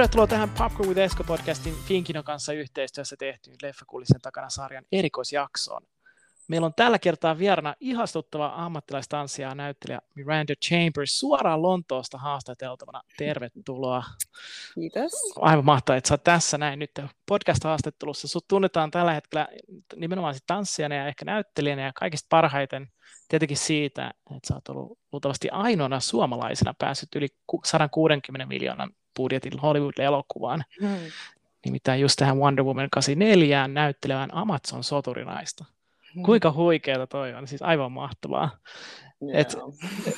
Tervetuloa tähän Popcorn with Esko podcastin Finkinon kanssa yhteistyössä tehtyyn Leffakullisen takana sarjan erikoisjaksoon. Meillä on tällä kertaa vierana ihastuttava ammattilaistanssija ja näyttelijä Miranda Chambers suoraan Lontoosta haastateltavana. Tervetuloa. Kiitos. Aivan mahtavaa, että sä oot tässä näin nyt podcast-haastattelussa. Sut tunnetaan tällä hetkellä nimenomaan tanssijana ja ehkä näyttelijänä ja kaikista parhaiten tietenkin siitä, että sä oot ollut luultavasti ainoana suomalaisena päässyt yli 160 miljoonan budjetin Hollywood-elokuvaan. Hmm. Nimittäin just tähän Wonder Woman 84 näyttelevään Amazon-soturinaista. Hmm. Kuinka huikeeta toi on, siis aivan mahtavaa. Yeah. Et,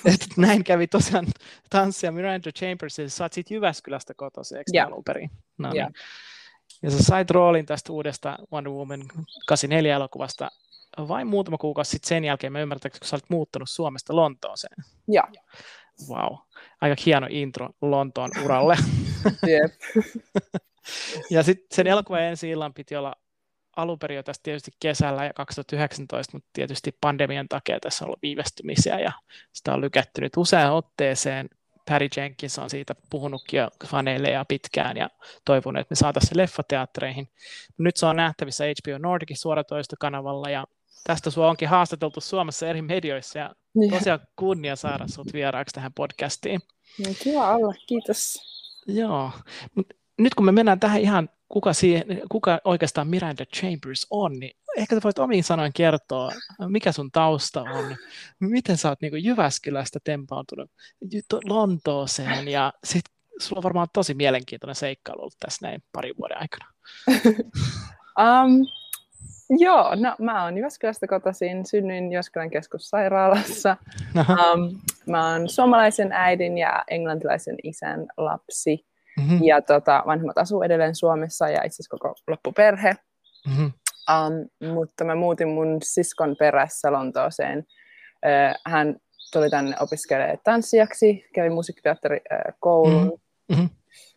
et, näin kävi tosiaan tanssia Miranda Chambers, ja sä oot siitä Jyväskylästä kotoisin, eikö yeah. alun perin? No, yeah. niin. Ja sä sait roolin tästä uudesta Wonder Woman 84 elokuvasta vain muutama kuukausi sitten sen jälkeen, mä ymmärtäkö, kun sä olet muuttanut Suomesta Lontooseen. Joo. Wow. Aika hieno intro Lontoon uralle. Jep. ja sitten sen elokuvan ensi illan piti olla alun perin jo tästä tietysti kesällä ja 2019, mutta tietysti pandemian takia tässä on ollut viivästymisiä ja sitä on lykätty nyt useaan otteeseen. Patty Jenkins on siitä puhunutkin jo faneille ja pitkään ja toivonut, että me saataisiin se leffateattereihin. Nyt se on nähtävissä HBO Nordicin suoratoistokanavalla ja tästä sua onkin haastateltu Suomessa eri medioissa ja tosiaan kunnia saada sut vieraaksi tähän podcastiin. No, kiva olla, kiitos. Joo, nyt kun me mennään tähän ihan kuka, siihen, kuka oikeastaan Miranda Chambers on, niin ehkä voit omiin sanoin kertoa, mikä sun tausta on, miten sä oot niin Jyväskylästä tempautunut Lontooseen ja sit sulla on varmaan tosi mielenkiintoinen seikkailu ollut tässä näin parin vuoden aikana. um, Joo, no mä oon Jyväskylästä kotoisin, synnyin Jyväskylän keskussairaalassa. Um, mä oon suomalaisen äidin ja englantilaisen isän lapsi. Mm-hmm. Ja tota, vanhemmat asuu edelleen Suomessa ja itse asiassa koko loppuperhe. Mm-hmm. Um, mutta mä muutin mun siskon perässä Lontooseen. Uh, hän tuli tänne opiskelemaan tanssijaksi, kävi musiikkiteatterikoulun. Mm-hmm.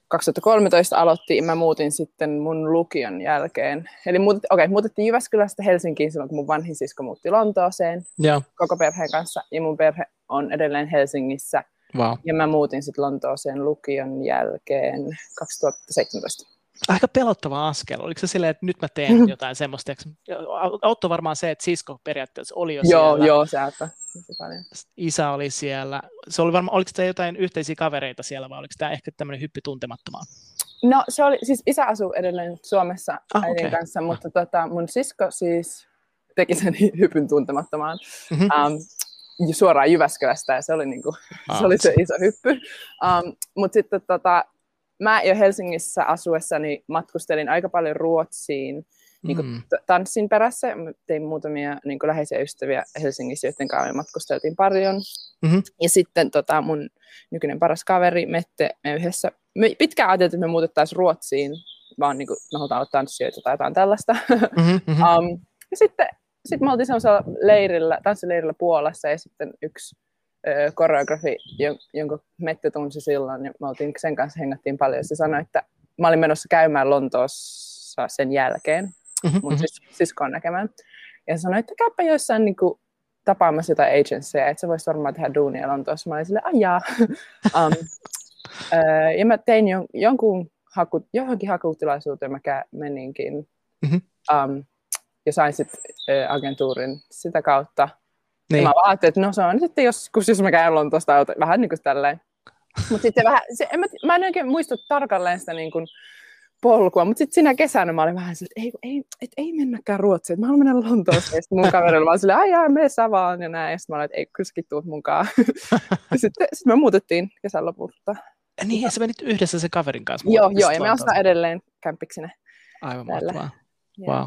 2013 aloitti, mä muutin sitten mun lukion jälkeen. Eli muutet, okay, muutettiin Jyväskylästä Helsinkiin silloin, kun mun vanhin sisko muutti Lontooseen yeah. koko perheen kanssa. Ja mun perhe on edelleen Helsingissä. Wow. Ja mä muutin sitten Lontooseen lukion jälkeen 2017 aika pelottava askel. Oliko se silleen, että nyt mä teen jotain semmoista? Otto varmaan se, että sisko periaatteessa oli jo joo, siellä. Joo, sieltä. Isä oli siellä. Se oli varmaan, oliko tämä jotain yhteisiä kavereita siellä vai oliko tämä ehkä tämmöinen hyppy tuntemattomaan? No se oli, siis isä asuu edelleen Suomessa ah, äidin okay. kanssa, mutta tota, mun sisko siis teki sen hypyn tuntemattomaan. Mm-hmm. Um, suoraan Jyväskylästä ja se oli, niinku, ah, se, oli se iso hyppy. Um, mutta sitten tota, mä jo Helsingissä asuessani matkustelin aika paljon Ruotsiin niin kuin mm. tanssin perässä. Mä tein muutamia niin kuin läheisiä ystäviä Helsingissä, joiden kanssa me matkusteltiin paljon. Mm-hmm. Ja sitten tota, mun nykyinen paras kaveri Mette, me yhdessä, me pitkään ajateltiin, että me muutettaisiin Ruotsiin, vaan niin kuin, me halutaan olla tanssijoita tai jotain tällaista. Mm-hmm. um, ja sitten sit me oltiin semmoisella leirillä, tanssileirillä Puolassa ja sitten yksi koreografi, jonka Mette tunsi silloin, ja me oltiin sen kanssa hengattiin paljon. Se sanoi, että mä olin menossa käymään Lontoossa sen jälkeen, mm-hmm. mun sis- siskoon näkemään. Ja sanoi, että käypä joissain niin kuin, tapaamassa jotain agencyä, että sä voisit varmaan tehdä duunia Lontoossa. Mä olin silleen, ajaa. um, ja mä tein jon- jonkun haku, johonkin hakutilaisuuteen, mä meninkin. Mm-hmm. Um, ja sain sitten agentuurin sitä kautta. Niin. Ja mä vaan ajattelin, että no se on sitten joskus, jos mä käyn Lontoosta, vähän niin kuin tälleen. Mutta sitten vähän, se, en mä, mä en oikein muista tarkalleen sitä niin kuin polkua, mutta sitten siinä kesänä mä olin vähän että ei, ei, et ei mennäkään Ruotsiin, että mä haluan mennä Lontoossa. Ja sitten mun kaverilla vaan silleen, ai mene Savaan ja näin. Ja sitten mä olin, että ei, kyllä tuut mukaan. sitten sit me muutettiin kesän lopulta. Niin, ja sä menit yhdessä sen kaverin kanssa. Joo, joo, ja me astaan edelleen kämpiksinä. Aivan mahtavaa. Wow.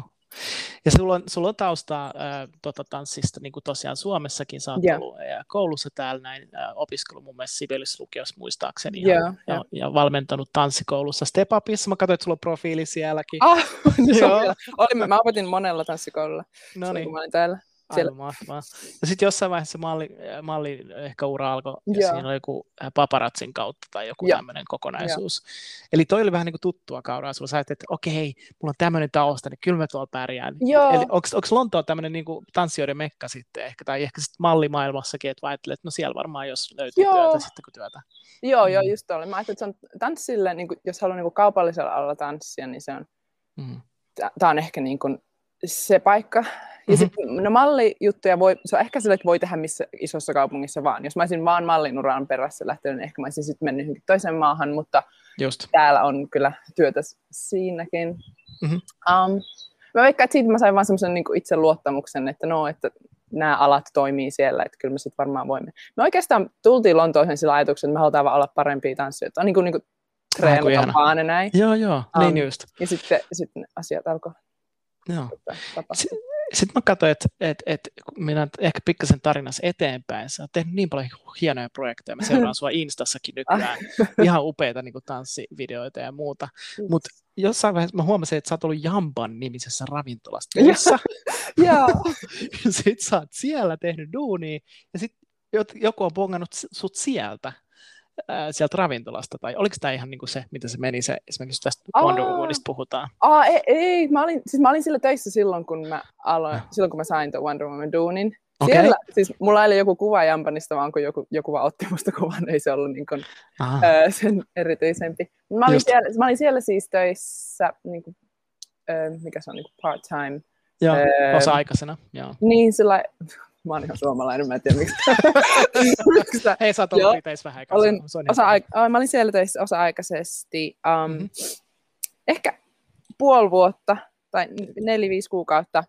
Ja sulla on, sulla on taustaa äh, tota, tanssista niin kuin tosiaan Suomessakin, sä oot yeah. ollut ja koulussa täällä näin äh, opiskellut mun mielestä Sibelius-lukiossa muistaakseni yeah, ja, yeah. ja, ja, valmentanut tanssikoulussa Step Upissa, mä katsoin, että sulla on profiili sielläkin. Ah, joo. Olimme, mä opetin monella tanssikoululla, no niin. kun mä olin täällä. Aivan mahtavaa. Ja sitten jossain vaiheessa malli, malli ehkä ura alkoi, ja Joo. siinä oli joku äh, paparatsin kautta tai joku tämmöinen kokonaisuus. Joo. Eli toi oli vähän niin kuin tuttua kauraa sulla. Sä että okei, mulla on tämmöinen tausta, niin kyllä mä tuolla pärjään. Joo. Eli onko Lontoa tämmöinen niin kuin tanssijoiden mekka sitten ehkä, tai ehkä sitten mallimaailmassakin, että ajattelet, että no siellä varmaan jos löytyy Joo. työtä sitten kuin työtä. Joo, mm. joo, just tuolla. Mä ajattelin, että se on tanssille, niin kuin, jos haluaa niin kuin kaupallisella alalla tanssia, niin se on, mm. tämä on ehkä niin kuin se paikka. Ja mm-hmm. sitten, no mallijuttuja voi, se on ehkä sille, että voi tehdä missä isossa kaupungissa vaan. Jos mä olisin vaan mallinuraan perässä lähtenyt, niin ehkä mä olisin sitten mennyt johonkin toiseen maahan, mutta Just. täällä on kyllä työtä siinäkin. Mm-hmm. Um, mä veikkaan, että siitä mä sain vaan semmoisen niin itseluottamuksen, että no, että nämä alat toimii siellä, että kyllä me sitten varmaan voimme. Me oikeastaan tultiin Lontooseen sillä ajatuksella, että me halutaan vaan olla parempia tanssijoita. On niin kuin, niin kuin treenata vaan ja näin. Joo, joo, um, niin just. Ja sitten, sitten asiat alkoi Joo. Sitten mä katsoin, että, että, että minä ehkä pikkasen tarinassa eteenpäin. Sä oot tehnyt niin paljon hienoja projekteja. Mä seuraan sua Instassakin nykyään. Ihan upeita niin tanssivideoita ja muuta. Mutta jossain vaiheessa mä huomasin, että sä oot ollut Jamban nimisessä ravintolassa töissä. sitten sä oot siellä tehnyt duunia. Ja sitten joku on pongannut sut sieltä sieltä ravintolasta, tai oliko tämä ihan niin kuin se, mitä se meni, se, esimerkiksi tästä Wonder Womanista puhutaan? Aa, ei, ei mä, olin, siis mä olin sillä töissä silloin, kun mä, aloin, ja. silloin, kun mä sain tuon Wonder Woman duunin. Okay. Siellä, siis mulla oli joku kuva Jampanista, vaan kun joku, joku vaan otti musta kuvan, ei se ollut niin kuin, öö, sen erityisempi. Mä olin, siellä, mä olin siellä siis töissä, niin kuin, öö, mikä se on, niin part-time. Joo, öö, osa-aikaisena. Joo. Niin, sillä Mä oon ihan suomalainen, mä en tiedä miksi. Hei, sä oot ollut vähän aikaa. Olin osa aika, mä olin siellä töissä osa-aikaisesti. Um, mm-hmm. Ehkä puoli vuotta tai neljä-viisi kuukautta.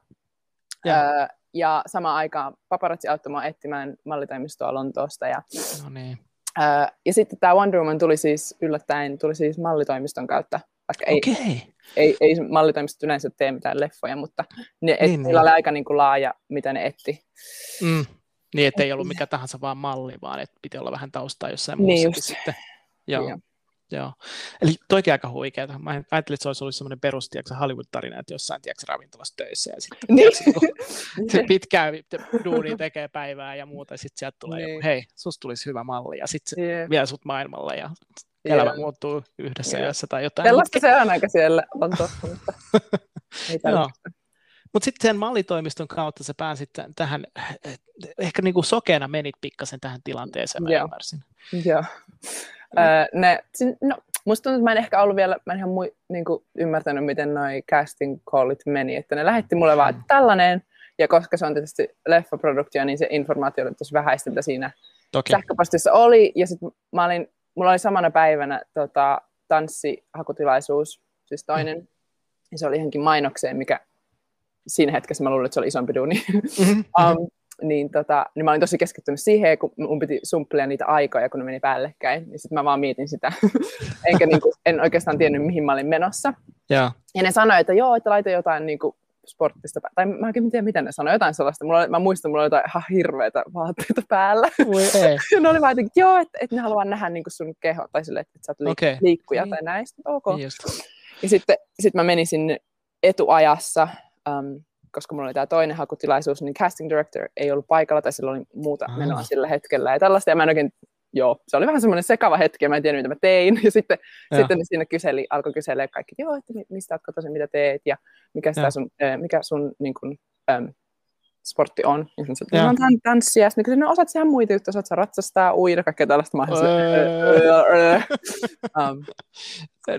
Ja. Öö, ja samaan aikaan paparazzi auttoi mua etsimään mallitoimistoa Lontoosta. Ja, no niin. öö, ja sitten tämä Wonder Woman tuli siis yllättäen tuli siis mallitoimiston kautta vaikka ei, okay. Ei, ei mallitoimistot yleensä tee mitään leffoja, mutta ne, et, niin, niillä niin. oli aika niin kuin laaja, mitä ne etti. Mm. Niin, että ei ollut mikä tahansa vaan malli, vaan että piti olla vähän taustaa jossain niin muussakin just. sitten. Joo. Joo. Joo. Eli toikin aika huikeaa. Mä ajattelin, että se olisi ollut semmoinen perus, Hollywood-tarina, että jossain tiedätkö, ravintolassa töissä ja sitten niin. se pitkään duuni tekee päivää ja muuta, ja sitten sieltä tulee niin. joku, hei, susta tulisi hyvä malli, ja sitten yeah. vie sut maailmalle, ja elämä yeah. muuttuu yhdessä yeah. yössä tai jotain. Sellaista se on aika siellä on totta, mutta no. Mutta sitten sen mallitoimiston kautta sä pääsit tähän, ehkä niinku sokeena menit pikkasen tähän tilanteeseen, mä Joo. ymmärsin. Joo. Mm. Öö, ne, no, musta tuntuu, että mä en ehkä ollut vielä, mä en ihan mui, niinku, ymmärtänyt, miten noi casting callit meni, että ne lähetti mulle vaan, että tällainen, ja koska se on tietysti leffaproduktio, niin se informaatio oli tosi vähäistä, mitä siinä Toki. sähköpostissa oli, ja sitten mä olin mulla oli samana päivänä tota, tanssihakutilaisuus, siis toinen, mm. ja se oli ihankin mainokseen, mikä siinä hetkessä mä luulin, että se oli isompi duuni. Mm-hmm. um, niin, tota, niin mä olin tosi keskittynyt siihen, kun mun piti sumplia niitä aikoja, kun ne meni päällekkäin, niin sitten mä vaan mietin sitä. Enkä niin kuin, en oikeastaan tiennyt, mihin mä olin menossa. Yeah. Ja ne sanoi, että joo, että laita jotain niin kuin, sporttista, tai mä en tiedä, miten ne sanoi, jotain sellaista. Mulla oli, mä muistan, mulla oli jotain ihan hirveitä vaatteita päällä. Voi ei. ja ne oli vaan, että joo, että, että ne haluaa nähdä niin sun keho, tai sille, että sä oot liik- okay. liikkuja niin. tai näistä. Ok. Niin ja sitten sit mä menin sinne etuajassa, um, koska mulla oli tämä toinen hakutilaisuus, niin casting director ei ollut paikalla, tai sillä oli muuta ah. menoa sillä hetkellä ja tällaista, ja mä en oikein joo, se oli vähän semmoinen sekava hetki, ja mä en tiedä, mitä mä tein. Ja sitten, ja. sitten ne siinä kyseli, alkoi kyselee kaikki, joo, että mistä olet kotoisin, mitä teet, ja mikä, sitä sun, mikä sun niin kuin, äm, sportti on. Ja sitten että on tanssia. Ja sitten no, osaat ihan muita juttuja, osaat ratsastaa, uida, kaikkea tällaista. Mä um,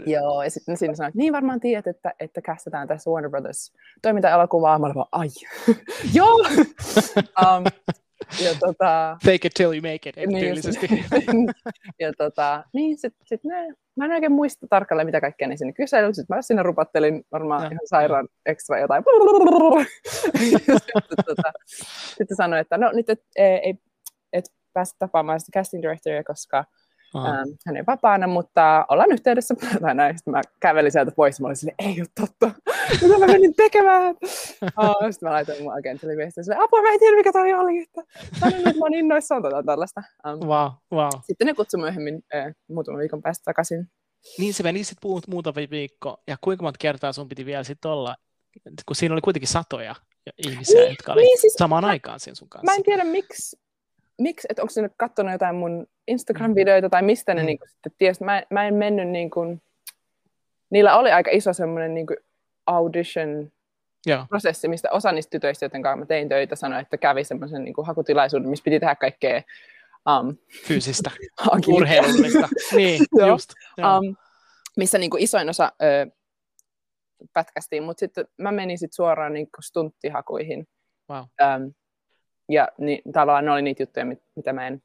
joo, ja sitten siinä sanoin, että niin varmaan tiedät, että, että kästetään tässä Warner Brothers toiminta-elokuvaa. Mä olin vaan, ai, joo! um, ja tota, Fake it till you make it, niin, tyylisesti. ja tota, niin sit, sit ne, mä en oikein muista tarkalleen, mitä kaikkea ne sinne kyseli. Sitten mä sinne rupattelin varmaan ja, ihan sairaan ekstra jotain. sitten, tota, sitten sanoin, että no nyt et, ei, et pääse tapaamaan sitä casting directoria, koska ähm, hänen vapaana, mutta ollaan yhteydessä tai näin. Sitten mä kävelin sieltä pois ja mä olin silleen, ei ole totta, mitä mä menin tekemään. oh, sitten mä laitoin mun agentille viestiä silleen, apua, mä en tiedä mikä toi oli. Että sanon, että mä oon innoissaan tota tällaista. Um, wow, wow. Sitten ne kutsui myöhemmin äh, muutaman viikon päästä takaisin. Niin se meni sitten muutama viikko, ja kuinka monta kertaa sun piti vielä sitten olla, kun siinä oli kuitenkin satoja ihmisiä, niin, jotka oli niin, siis, samaan mä, aikaan siinä sun kanssa. Mä en tiedä, miksi, miksi että onko se nyt katsonut jotain mun Instagram-videoita tai mistä ne mm. niin kuin, sitten tiesi. Mä, mä en mennyt niin kuin, niillä oli aika iso semmoinen niin audition Joo. prosessi, mistä osa niistä tytöistä, joiden kanssa mä tein töitä, sanoi, että kävi semmoisen niin hakutilaisuuden, missä piti tehdä kaikkea um, fyysistä, urheilullista. niin, just. Um, missä niin kuin isoin osa ö, pätkästiin, mutta sitten mä menin sit suoraan niin kuin stunttihakuihin. Wow. Um, ja niin, tavallaan ne oli niitä juttuja, mit, mitä mä en,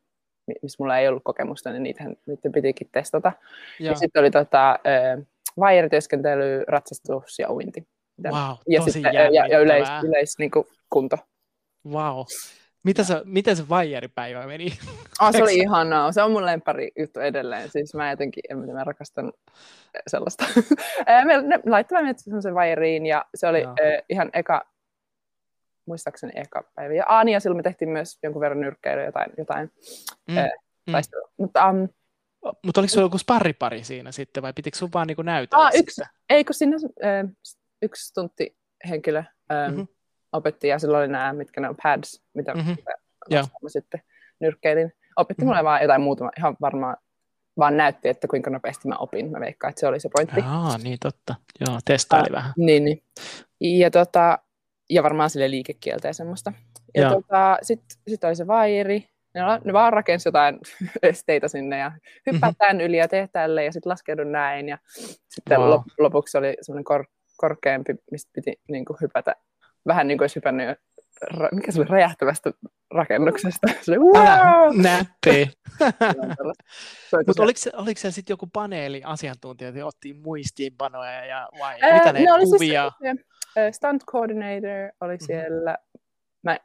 missä mulla ei ollut kokemusta, niin niitähän niitä pitikin testata. Joo. Ja sitten oli tota, vaijerityöskentely, ratsastus ja uinti. Wow, ja, tosi sitten, ja, ja yleis, yleis niin kuin, kunto. Wow. Mitä se, miten se vaijeripäivä meni? Oh, se oli ihanaa. Se on mun lempari juttu edelleen. Siis mä jotenkin, en mä rakastan sellaista. me, ne laittoivat meidät semmoisen vaijeriin ja se oli äh, ihan eka, muistaakseni eka päivä. Ja Aani ja silloin me tehtiin myös jonkun verran nyrkkeilyä jotain, jotain mm. äh, taistelua. Mm. Mutta um, mutta oliko sulla joku sparripari siinä sitten vai pitikö sun vaan niinku näytellä ah, yksi, Ei, kun siinä äh, yksi henkilö ähm, mm-hmm. opetti ja silloin oli nämä, mitkä ne on pads, mitä, mm-hmm. mä sitten nyrkkeilin. Opetti mm-hmm. mulle vaan jotain muutama, ihan varmaan vaan näytti, että kuinka nopeasti mä opin. Mä veikkaan, että se oli se pointti. Aa, niin totta. Joo, testaili vähän. Niin, niin. Ja, tota, ja varmaan sille liikekieltä ja semmoista. Ja tota, sitten sit oli se vairi, ne, ne vaan rakensi jotain esteitä sinne ja hyppää mm-hmm. tämän yli ja tee tälle ja sitten laskeudun näin. Ja sitten wow. lopuksi oli semmoinen kor- korkeampi, mistä piti niin kuin hypätä vähän niin kuin olisi hypännyt ra- mikä se oli räjähtävästä rakennuksesta. Se wow! Nätti. Mutta oliko, oliko se sitten joku paneeli asiantuntija, että ottiin muistiinpanoja ja vai Ää, mitä ne, ne oli kuvia? Siis, stunt coordinator oli mhm. siellä. Mm-hmm. Mä,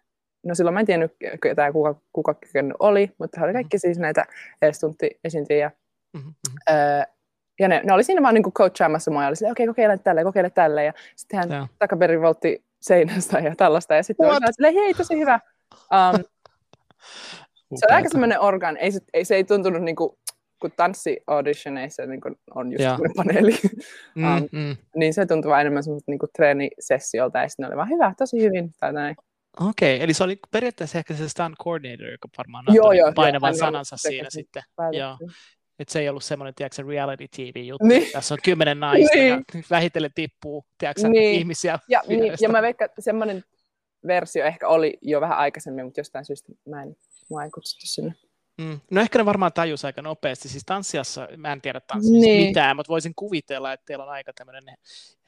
no silloin mä en tiennyt ketään kuka, kuka oli, mutta he oli kaikki mm-hmm. siis näitä stuntti-esiintyjiä. Mm-hmm. Uh, ja ne, ne oli siinä vaan niin coachaamassa mua ja oli okei, okay, kokeile tälle, kokeile tälle. Ja sitten hän takaperin voltti seinästä ja tällaista. Ja sitten oli silleen, hei, tosi hyvä. Um, se on aika semmoinen organ. Ei, ei, se ei tuntunut niin kuin, kun tanssi-auditioneissa niin kuin on just yeah. paneeli. Mm, um, mm. Niin se tuntui vaan enemmän semmoista niin treenisessiolta. Ja sitten oli vaan hyvä, tosi hyvin. Tai näin. Okei, okay, eli se oli periaatteessa ehkä se stunt coordinator, joka varmaan joo, joo, painavan joo, sanansa siinä sitten. Joo. Että se ei ollut semmoinen, tiedätkö, reality TV-juttu. Niin. Tässä on kymmenen naista niin. ja vähitellen tippuu, tiedätkö, niin. ihmisiä. Ja, niin, ja mä veikkaan, että semmoinen versio ehkä oli jo vähän aikaisemmin, mutta jostain syystä mä en, mua kutsuttu sinne. Mm. No ehkä ne varmaan tajus aika nopeasti. Siis tanssiassa, mä en tiedä tanssiassa niin. mitään, mutta voisin kuvitella, että teillä on aika tämmöinen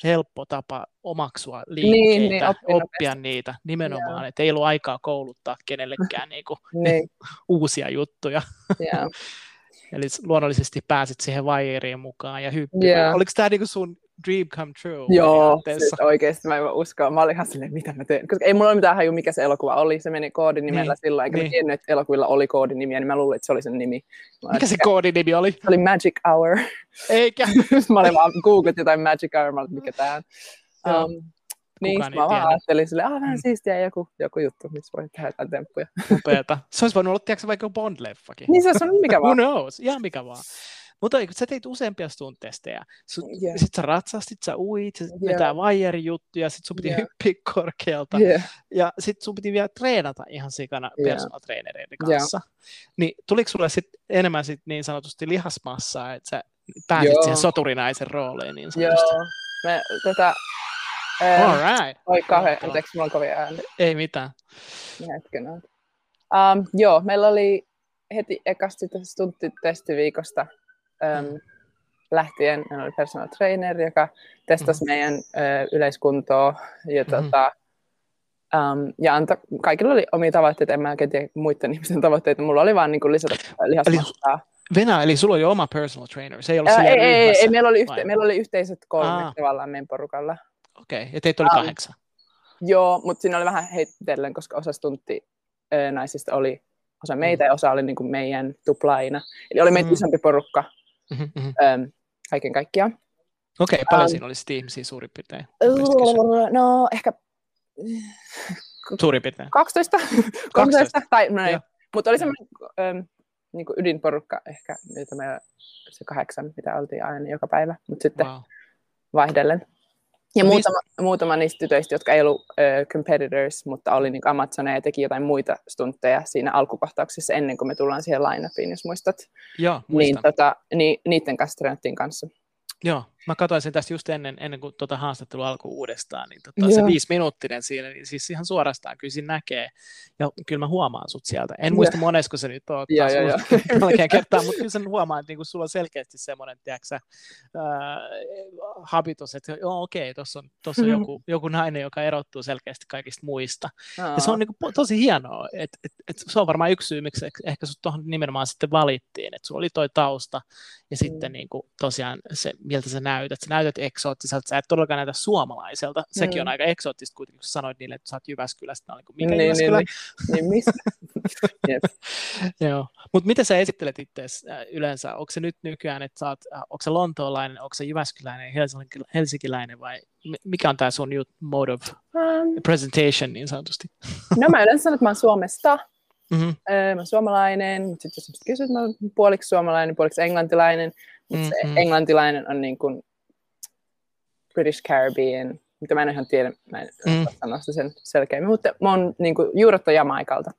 helppo tapa omaksua liikkeitä, niin, niin, oppia, niitä nimenomaan. Että ei ollut aikaa kouluttaa kenellekään niinku, niin. uusia juttuja. Yeah. Eli luonnollisesti pääsit siihen vaieriin mukaan ja hyppimään. Yeah. Oliko tämä niinku sun dream come true? Joo, siis oikeasti mä en usko. Mä olin ihan silleen, mitä mä teen. Koska ei mulla ole mitään haju, mikä se elokuva oli. Se meni koodinimellä niin, silloin, eikä niin. mä tiennyt, että elokuvilla oli koodinimiä, niin mä luulin, että se oli sen nimi. Mä mikä se koodinimi oli? Se oli Magic Hour. Eikä. mä olin vaan googlet jotain Magic Hour, mä olin, mikä tää on. Um, niin, mä vaan ajattelin sille, ah, vähän mm. siistiä joku, joku juttu, missä voi tehdä jotain temppuja. Upeeta. Se olisi voinut olla, tiedätkö, vaikka Bond-leffakin. Niin se olisi mikä vaan. Who knows? Ihan mikä vaan. Mutta sä teit useampia stuntestejä. Yeah. Sitten sä ratsastit, sä uit, sä yeah. vetää vaijerijuttuja, sitten sun piti yeah. hyppiä korkealta. Yeah. Ja sitten sun piti vielä treenata ihan sikana yeah. personal trainereiden kanssa. Yeah. Niin tuliko sulle sitten enemmän sit niin sanotusti lihasmassaa, että sä pääsit Joo. siihen soturinaisen rooliin niin sanotusti? Joo. Me, tätä, All right. Oi kauhean, anteeksi, mulla on kovin ääni. Ei mitään. Hetken um, Joo, meillä oli heti ekasti tässä tunti-testiviikosta um, mm. lähtien, meillä oli personal trainer, joka testasi mm. meidän uh, yleiskuntoa ja, mm. tota, um, ja anta, kaikilla oli omia tavoitteita, en mä oikein tiedä muiden ihmisten tavoitteita, mulla oli vaan niin lisätä lihasmassaa. Venä, eli sulla oli oma personal trainer, se ei ollut Ää, ei, ei, ei, meillä oli, yhte, meillä oli yhteiset kolme ah. tavallaan meidän porukalla. Okei, okay. ja teitä oli um, kahdeksan? Joo, mutta siinä oli vähän heitellen, koska osa tunti naisista oli osa meitä mm. ja osa oli niin kuin meidän tuplaina. Eli oli meitä mm. isompi porukka mm-hmm, mm-hmm. Kaiken kaikkiaan. Okei, okay, paljon um, siinä oli sitten ihmisiä suurin piirtein? No ehkä... Suurin piirtein? 12, 13, tai no ei. Mutta oli semmoinen ähm, niin kuin ydinporukka ehkä, mitä meillä se kahdeksan, mitä oltiin aina joka päivä, mutta sitten wow. vaihdellen. Ja muutama, muutama niistä tytöistä, jotka ei ollut uh, competitors, mutta oli niin Amazoneja ja teki jotain muita stuntteja siinä alkukohtauksessa ennen kuin me tullaan siihen line jos muistat. Joo, Niin, tota, niin niiden kanssa treenattiin kanssa. Joo, mä katsoin sen tästä just ennen, ennen kuin tuota haastattelu alkoi uudestaan, niin tota, se viisi minuuttinen siinä, niin siis ihan suorastaan kyllä siinä näkee, ja kyllä mä huomaan sut sieltä. En muista monesko se nyt on, ja, ja, ja. melkein kertaa, mutta kyllä sen huomaan, että niinku sulla on selkeästi semmoinen, tiedätkö, äh, habitus, että joo okei, okay, tuossa on, tossa on joku, joku nainen, joka erottuu selkeästi kaikista muista. Aa. Ja se on niinku tosi hienoa, että et, et se on varmaan yksi syy, miksi ehkä sut tuohon nimenomaan sitten valittiin, että sulla oli toi tausta, ja sitten mm. niinku, tosiaan se, miltä sä näytät. Sä näytät eksoottiselta, sä et todellakaan näytä suomalaiselta. Sekin mm. on aika eksoottista kuitenkin, kun sanoit niille, että sä oot Jyväskylästä. Niin kuin, mikä niin, Jyväskylä? Niin, niin, niin mistä? yep. Joo. Mutta miten sä esittelet itse äh, yleensä? Onko se nyt nykyään, että sä oot, äh, onko se lontoolainen, onko se jyväskyläinen, helsinkiläinen vai mikä on tämä sun mode of um, presentation niin sanotusti? No mä yleensä sanon, että mä oon Suomesta. Mm-hmm. Öö, mä oon suomalainen, mutta sitten jos kysyt, mä oon puoliksi suomalainen, puoliksi englantilainen. Mutta mm-hmm. se englantilainen on niin kuin British Caribbean, mitä mä en ihan tiedä, mä en mm. sanoa sen selkeämmin, mutta mä oon niin kuin, juurettu Jamaikalta.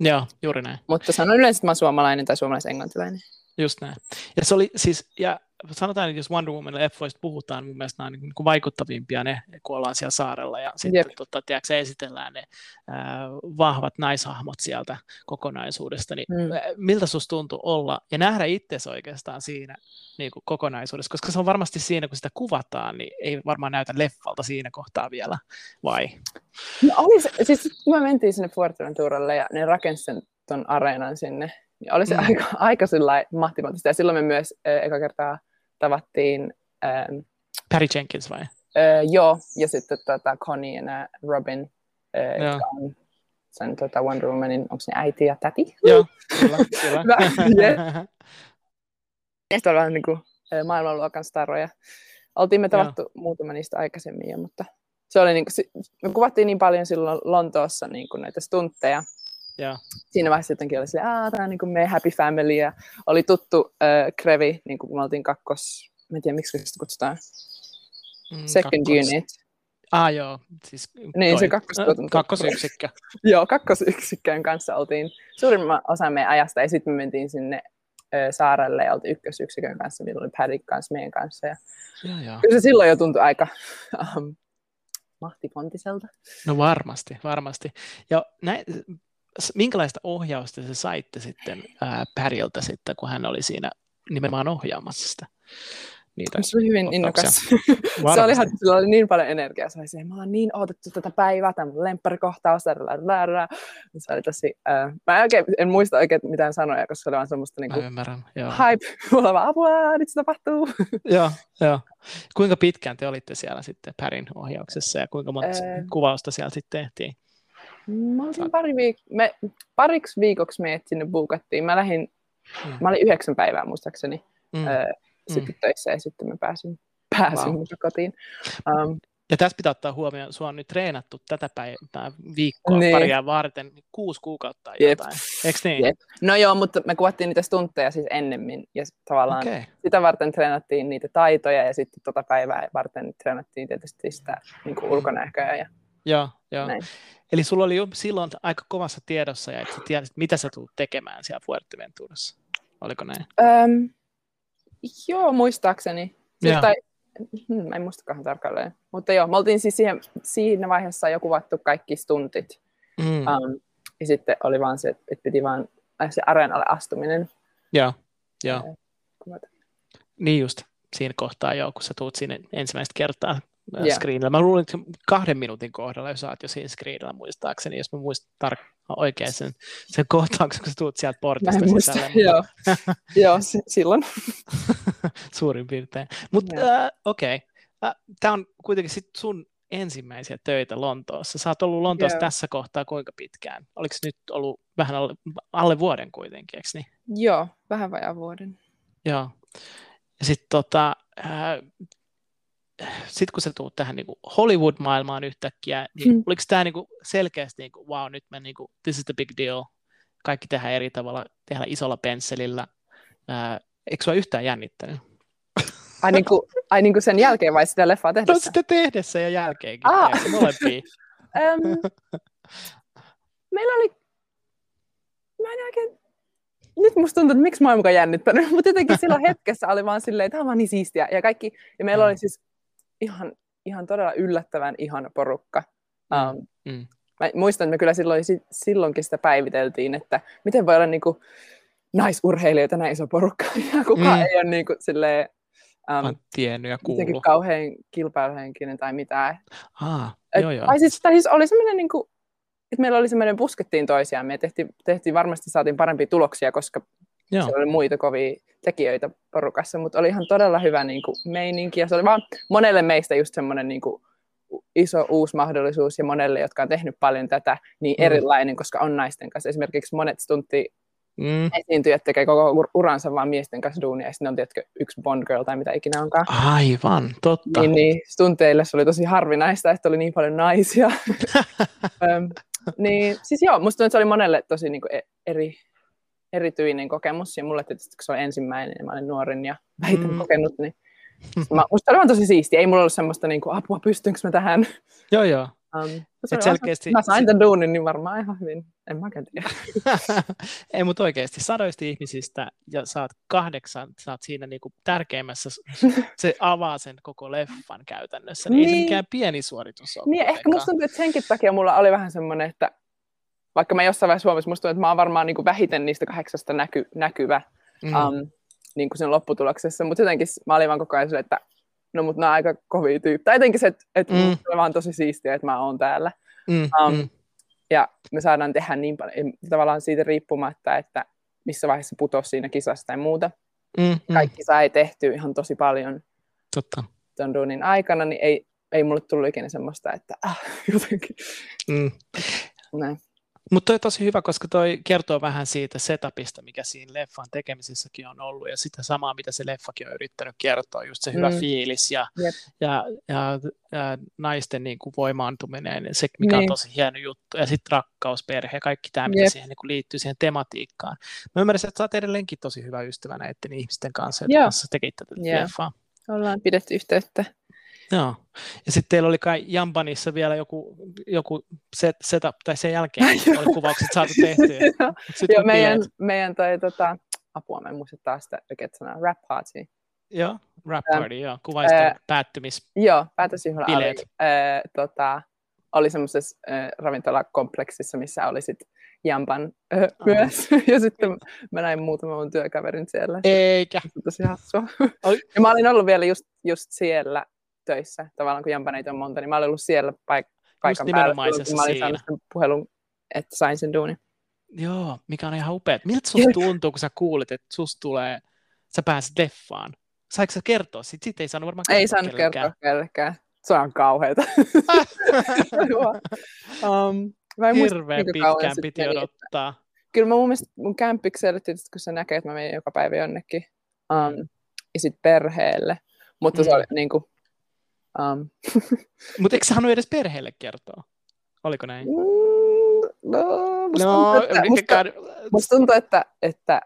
Joo, juuri näin. Mutta sanon yleensä, että mä oon suomalainen tai suomalais-englantilainen. Just näin. Ja se oli siis, ja sanotaan, että jos Wonder Woman leffoista puhutaan, mun mielestä nämä on niin kuin vaikuttavimpia ne, kun ollaan siellä saarella ja sitten yep. tota, tiedätkö, esitellään ne ää, vahvat naishahmot sieltä kokonaisuudesta, niin mm. miltä susta tuntui olla ja nähdä itsesi oikeastaan siinä niin kuin kokonaisuudessa, koska se on varmasti siinä, kun sitä kuvataan, niin ei varmaan näytä leffalta siinä kohtaa vielä, vai? No oli se, siis kun me mentiin sinne Fuerteventuralle ja ne rakensi sen ton areenan sinne, niin oli se mm. aika, aika mahtimattista. Ja silloin me myös eka kertaa tavattiin... Ähm, Patty Jenkins vai? Äh, joo, ja sitten tota, Connie ja Robin, äh, jotka on sen tota Wonder Womanin, onko ne äiti ja täti? Joo, kyllä, kyllä. Niistä ollaan niin kuin, maailmanluokan staroja. Oltiin me tavattu Joo. muutama niistä aikaisemmin jo, mutta se oli niin kuin, me kuvattiin niin paljon silloin Lontoossa niin kuin näitä stuntteja, ja. Siinä vaiheessa jotenkin oli silleen, että tämä on niin kuin me happy family, ja oli tuttu äh, Krevi, niin kuin kun me oltiin kakkos, mä en tiedä miksi sitä kutsutaan, mm, second kakkos. unit. Ah joo, siis niin, se kakkostuotanto. kakkosyksikkö. joo, kakkosyksikön kanssa oltiin suurimman osan meidän ajasta, ja sitten me mentiin sinne ö, saarelle ja oltiin ykkösyksikön kanssa, millä oli Paddy kanssa meidän kanssa. Ja ja, ja. Kyllä se silloin jo tuntui aika um, mahtipontiselta. No varmasti, varmasti. Ja näin, minkälaista ohjausta se saitte sitten ää, Päriltä sitten, kun hän oli siinä nimenomaan ohjaamassa sitä? Niitä se oli hyvin innokas. se oli, sillä oli niin paljon energiaa. Se oli se, mä oon niin odotettu tätä päivää, tämä mun lempparikohtaus. Se oli tosi, äh, mä en, oikein, en muista oikein mitään sanoja, koska se oli vaan semmoista niin kuin, ymmärrän, joo. hype. Mulla vaan apua, nyt se tapahtuu. joo, joo. Kuinka pitkään te olitte siellä sitten Pärin ohjauksessa ja kuinka monta äh, kuvausta siellä sitten tehtiin? Mä olin pari viik- me, pariksi viikoksi meidät sinne buukattiin. Mä lähdin, mm. mä olin yhdeksän päivää muistaakseni mm. öö, sitten mm. töissä ja sitten mä pääsin, pääsin wow. kotiin. Um, ja tässä pitää ottaa huomioon, sua on nyt treenattu tätä päivää viikkoa niin. paria varten kuusi kuukautta tai Jep. jotain. Eikö niin? Jep. No joo, mutta me kuvattiin niitä stuntteja siis ennemmin ja tavallaan okay. sitä varten treenattiin niitä taitoja ja sitten tota päivää varten treenattiin tietysti sitä niin kuin ulkonäköä ja Joo, joo. Näin. Eli sulla oli jo silloin aika kovassa tiedossa ja että sä mitä sä tulet tekemään siellä Fuerteventurassa. Oliko näin? Öm, joo, muistaakseni. Siis, tai, hmm, mä en muistakaan tarkalleen. Mutta joo, me oltiin siis siihen, siinä vaiheessa jo kuvattu kaikki stuntit. Mm. Um, ja sitten oli vaan se, että piti vaan se areenalle astuminen. Joo, joo. Kuvata. Niin just siinä kohtaa joo, kun sä tuut sinne ensimmäistä kertaa yeah. screenillä. Mä luulen, että kahden minuutin kohdalla, jos olet jo siinä screenillä muistaakseni, jos mä muistan tarkkaan oikein sen, sen kohtauksen, kun sä tulet sieltä portista muista, Joo, joo silloin. Suurin piirtein. Mutta yeah. äh, okei, okay. äh, tämä on kuitenkin sit sun ensimmäisiä töitä Lontoossa. Sä oot ollut Lontoossa yeah. tässä kohtaa kuinka pitkään? Oliko nyt ollut vähän alle, alle vuoden kuitenkin, eikö niin? Joo, vähän vajaa vuoden. Joo. Ja sitten tota, äh, sitten kun sä tuut tähän niin Hollywood-maailmaan yhtäkkiä, niin hmm. oliko tämä niin selkeästi, niin kuin, wow, nyt me niin kuin, this is the big deal, kaikki tehdään eri tavalla, tehdään isolla pensselillä. Ää, eikö sua yhtään jännittänyt? Ai, niin kuin, ai niin kuin sen jälkeen vai sitä leffaa tehdessä? No sitä tehdessä ja jälkeenkin. Ah. Molempia. um, meillä oli... Mä en oikein... Nyt musta tuntuu, että miksi mä oon mukaan jännittänyt, mutta jotenkin silloin hetkessä oli vaan silleen, että tämä on niin siistiä. Ja, kaikki, ja meillä mm. oli siis ihan, ihan todella yllättävän ihana porukka. Um, mm. Mä muistan, että me kyllä silloin, silloinkin sitä päiviteltiin, että miten voi olla niin kuin, naisurheilijoita näin iso porukka, ja kukaan mm. ei ole niin kuin, silleen, um, tiennyt ja kuullut. kauhean kilpailuhenkinen tai mitään. Ah, joo, joo. Tai siis, tai siis oli semmoinen, niin kuin, että meillä oli semmoinen, puskettiin toisiaan, me tehtiin, tehtiin, varmasti saatiin parempia tuloksia, koska Joo. siellä oli muita kovia tekijöitä porukassa, mutta oli ihan todella hyvä niin kuin, meininki, ja se oli vaan monelle meistä just semmoinen niin kuin, iso uusi mahdollisuus, ja monelle, jotka on tehnyt paljon tätä, niin mm. erilainen, koska on naisten kanssa. Esimerkiksi monet stuntti mm. esiintyjät tekee koko uransa vaan miesten kanssa duunia, ja sitten on tietysti yksi Bond Girl tai mitä ikinä onkaan. Aivan, totta. Niin, niin stunteille se oli tosi harvinaista, että oli niin paljon naisia. niin, siis joo, musta tuntuu, että se oli monelle tosi niin kuin, e- eri, erityinen kokemus, ja mulle tietysti, kun se oli ensimmäinen, ja mä olin nuorin ja vähiten mm. kokenut, niin mä, musta oli vaan tosi siistiä. Ei mulla ollut semmoista niin kuin, apua, pystynkö mä tähän. Joo, joo. Um, Et selkeästi... Mä sain tämän duunin, niin varmaan ihan hyvin. En mä tiedä. Ei, mutta oikeasti sadoista ihmisistä ja saat kahdeksan, saat siinä niinku tärkeimmässä, se avaa sen koko leffan käytännössä. Niin. Ei se niin. mikään pieni suoritus ole. Niin, ehkä musta tuntuu, että senkin takia mulla oli vähän semmoinen, että vaikka mä jossain vaiheessa huomasin, musta tuntuu, että mä oon varmaan niin kuin vähiten niistä kahdeksasta näky, näkyvä mm. um, niin kuin sen lopputuloksessa, mutta jotenkin mä olin vaan koko ajan että no mutta nämä on aika kovia tyyppejä. Tai jotenkin se, että, että mm. on vaan tosi siistiä, että mä oon täällä. Mm, um, mm. Ja me saadaan tehdä niin paljon, tavallaan siitä riippumatta, että missä vaiheessa putosi siinä kisassa tai muuta. Mm, mm. Kaikki sai tehty ihan tosi paljon Totta. tuon duunin aikana, niin ei, ei mulle tullut ikinä semmoista, että ah, jotenkin. Mm. Näin. Mutta toi on tosi hyvä, koska toi kertoo vähän siitä setupista, mikä siinä leffan tekemisessäkin on ollut, ja sitä samaa, mitä se leffakin on yrittänyt kertoa, just se hyvä mm. fiilis ja, yep. ja, ja, ja naisten niin kuin voimaantuminen, se mikä niin. on tosi hieno juttu, ja sitten rakkaus, perhe, kaikki tämä, mitä yep. siihen niin kuin liittyy siihen tematiikkaan. Mä ymmärrän, että sä oot edelleenkin tosi hyvä ystävä näiden ihmisten kanssa, jotka kanssa tekit tätä yep. leffaa. Ollaan pidetty yhteyttä. Joo. Ja sitten teillä oli kai Jampanissa vielä joku, joku set, setup, tai sen jälkeen oli kuvaukset saatu tehtyä. Joo, meidän, meidän toi, tota, apua, mä en muista taas sitä oikein sanaa, rap party. Joo, rap party, joo, kuvaista äh, päättymis. Joo, päätösjuhla oli, äh, tota, oli semmoisessa äh, ravintolakompleksissa, missä oli sit Jampan oh. myös. ja sitten mä näin muutaman mun työkaverin siellä. Eikä. Tosi hassua. ja mä olin ollut vielä just, just siellä töissä, tavallaan kun jampaneita on monta, niin mä olin ollut siellä paik- paikan päällä, kun mä olin saanut sen puhelun, että sain sen duunin. Joo, mikä on ihan upea. Miltä susta tuntuu, kun sä kuulit, että susta tulee, sä pääset leffaan? Saiko sä kertoa? Sitten sit ei saanut varmaan kertoa Ei saanut kertoa kellekään. Se on kauheata. um, mä en Hirveän pitkään piti odottaa. Että... Kyllä mä mun mielestä mun kämpikselle, tietysti kun sä näkee, että mä menen joka päivä jonnekin. Um, mm. Ja sitten perheelle. Mutta mm. se oli niin kuin, Um. Mutta eikö sä halunnut edes perheelle kertoa? Oliko näin? Mm, no, musta, no, tuntuu, että, musta, musta tuntuu, että, että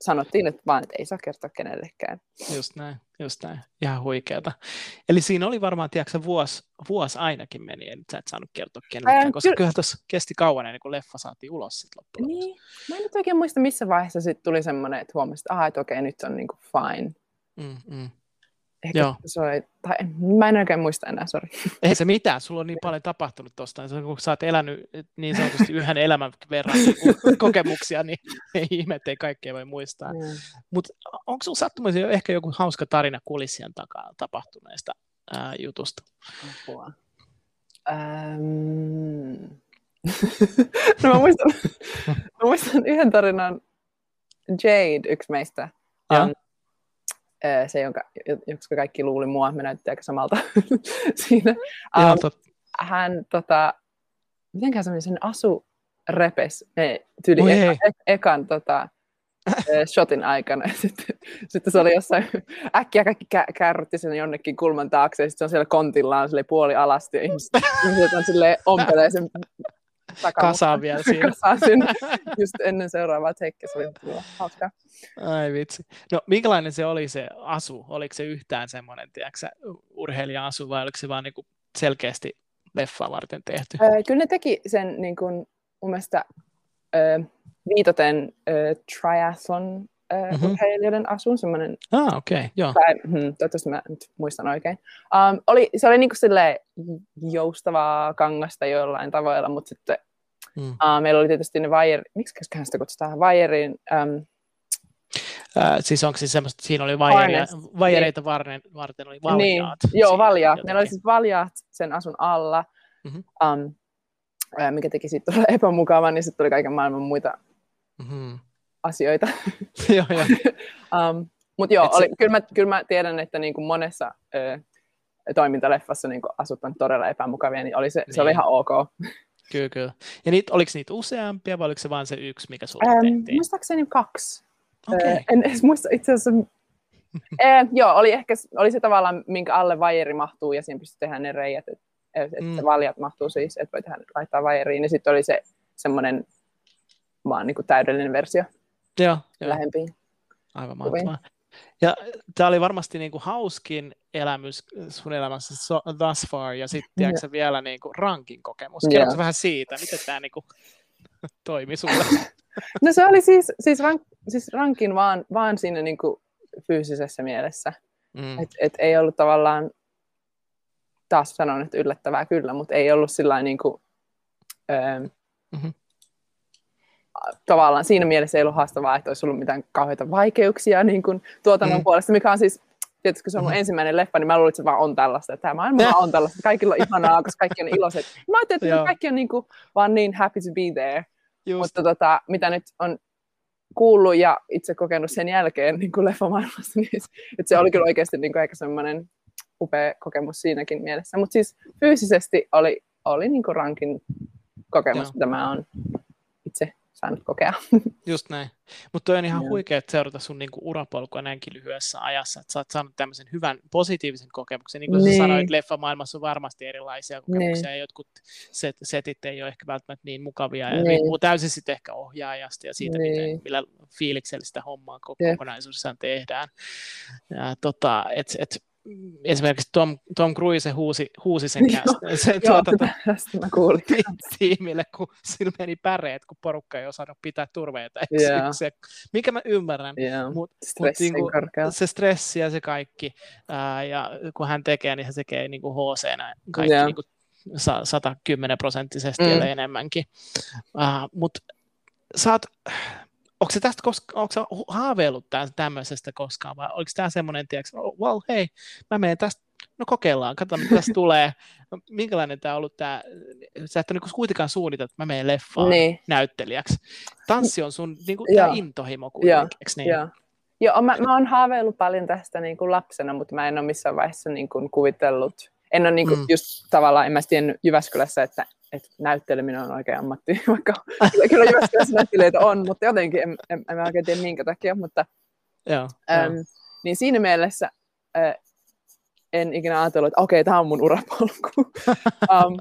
sanottiin, että vaan että ei saa kertoa kenellekään. Just näin, just näin. Ihan huikeata. Eli siinä oli varmaan, tiedätkö, vuosi, vuosi ainakin meni, että sä et saanut kertoa kenellekään, koska kyllä tuossa kesti kauan ennen kuin leffa saatiin ulos sitten loppujen Niin, mä en nyt oikein muista, missä vaiheessa sitten tuli semmoinen, että huomasin, että, aha, että okei, nyt on niinku fine. Mm, mm. Ehkä Joo. se oli, tai mä en oikein muista enää, sori. Ei se mitään, sulla on niin paljon tapahtunut tuosta, kun sä oot elänyt niin sanotusti yhden elämän verran niin kokemuksia, niin ei ihme, ettei kaikkea voi muistaa. Mm. Mutta onko sulla sattumassa ehkä joku hauska tarina kulissien takaa tapahtuneesta ää, jutusta? Apua. Ähm... no mä muistan, mä muistan yhden tarinan, Jade, yksi meistä, on, se, jonka, jonka kaikki luuli mua, me näytti aika samalta siinä. Um, hän, tota, mitenkään se sen asu repes ne tyyli eka, e- ekan tota, shotin aikana. Sitten, sitten se oli jossain, äkkiä kaikki kä- kärrytti sen jonnekin kulman taakse, ja sitten se on siellä kontillaan sille puoli alasti, ja ihmiset, ihmiset on silleen ompelee sen kasaan vielä siinä. kasaan sinne just ennen seuraavaa tekkiä, se oli hauskaa. Ai vitsi. No minkälainen se oli se asu? Oliko se yhtään semmoinen, tiedätkö urheilija-asu vai oliko se vaan niin kuin selkeästi leffaa varten tehty? Öö, kyllä ne teki sen niin kuin, mun mielestä öö, viitaten öö, triathlon mm-hmm. urheilijoiden asun, semmoinen... Ah, okei, okay, joo. Tai, hmm, toivottavasti mä nyt muistan oikein. Um, oli, se oli niinku joustavaa kangasta jollain tavoilla, mutta sitten mm. uh, meillä oli tietysti ne vaijer... Miksi sitä kutsutaan? Vaijerin... Um, Äh, siis onko siis semmoista, siinä oli vaijereita, vaijereita niin. varten, varten oli valjaat. Niin. Joo, valjaat. Meillä oli siis valjaat sen asun alla, mm-hmm. um, mikä teki siitä epämukavan, niin sitten tuli kaiken maailman muita mm-hmm asioita. joo, joo. um, Mutta joo, oli, kyllä, mä, kyllä mä tiedän, että niin kuin monessa ö, toimintaleffassa niin asut on todella epämukavia, niin, oli se, niin. se oli niin. ihan ok. Kyllä, kyllä. Ja niitä, oliko niitä useampia vai oliko se vain se yksi, mikä sulle um, tehtiin? Muistaakseni kaksi. Okay. Ö, en edes muista itse asiassa. eh, joo, oli ehkä oli se tavallaan, minkä alle vajeri mahtuu ja siinä pystyy tehdä ne reijät, että et, et mm. se valjat mahtuu siis, että voi tehdä, laittaa vajeriin. Ja sitten oli se semmoinen vaan niin kuin täydellinen versio. Joo, lähempiin. Aivan mahtavaa. Ja tämä oli varmasti niin kuin hauskin elämys sun elämässä so, thus far, ja sitten yeah. vielä niin kuin rankin kokemus. Kerrotko yeah. vähän siitä, miten tämä niin kuin, toimi sulle? no se oli siis, siis, rank, siis rankin vaan, vaan siinä niin kuin fyysisessä mielessä. Mm. Et, et ei ollut tavallaan, taas sanon, että yllättävää kyllä, mutta ei ollut sillä niin kuin, öö, mm-hmm tavallaan siinä mielessä ei ollut haastavaa, että olisi ollut mitään kauheita vaikeuksia niin kuin tuotannon mm. puolesta, mikä on siis tietysti kun se on mun mm. ensimmäinen leffa, niin mä luulin, että se vaan on tällaista, että tämä maailma on tällaista, kaikilla on ihanaa, koska kaikki on iloiset. Mä ajattelin, että kaikki on niin kuin, vaan niin happy to be there. Just. Mutta tota, mitä nyt on kuullut ja itse kokenut sen jälkeen niin kuin leffamaailmassa, niin että se oli kyllä oikeasti niin kuin aika semmoinen upea kokemus siinäkin mielessä. Mutta siis fyysisesti oli, oli niin kuin rankin kokemus, Joo. mitä mä oon saanut kokea. Just näin. Mutta on ihan huikea, että seurata sun niinku urapolkua näinkin lyhyessä ajassa, että sä oot saanut tämmöisen hyvän positiivisen kokemuksen. Niin kuin niin. sä sanoit, leffamaailmassa on varmasti erilaisia kokemuksia, niin. ja jotkut set, setit ei ole ehkä välttämättä niin mukavia, ja niin. riippuu täysin sitten ehkä ohjaajasta ja siitä, niin. miten, millä fiiliksellistä hommaa kokonaisuudessaan tehdään. Ja, tota, et, et, esimerkiksi Tom, Tom Cruise huusi, huusi sen kästä. Se, Joo, tuota, mä kuulin. Tiimille, kun sillä meni päreet, kun porukka ei osannut pitää turveita. Yeah. Se, mikä mä ymmärrän. Yeah. Mut, mut niinku, se stressi ja se kaikki. Ää, ja kun hän tekee, niin hän tekee niinku HC kaikki yeah. niinku, 110 prosenttisesti mm. enemmänkin. Uh, Mutta sä oot, onko se tästä koska, onko haaveillut tämmöisestä koskaan, vai oliko tämä semmoinen, tiedätkö, oh, well, hei, mä menen tästä, no kokeillaan, katsotaan mitä tästä tulee, minkälainen tämä on ollut tämä, sä et ole niin kuitenkaan suunnita, että mä menen leffaan niin. näyttelijäksi. Tanssi on sun niin kuin, tämä intohimo kuitenkin, eikö niin? Joo. Joo, mä, mä oon haaveillut paljon tästä niin kuin lapsena, mutta mä en ole missään vaiheessa niin kuin kuvitellut, en ole niin kuin, mm. just tavallaan, en mä tiennyt Jyväskylässä, että että näytteleminen on oikein ammatti, vaikka kyllä Jyväskylässä näyttelijöitä on, mutta jotenkin en, en, en oikein tiedä minkä takia, mutta Joo, äm, jo. niin siinä mielessä äh, en ikinä ajatellut, että okei, okay, tämä on mun urapolku. um,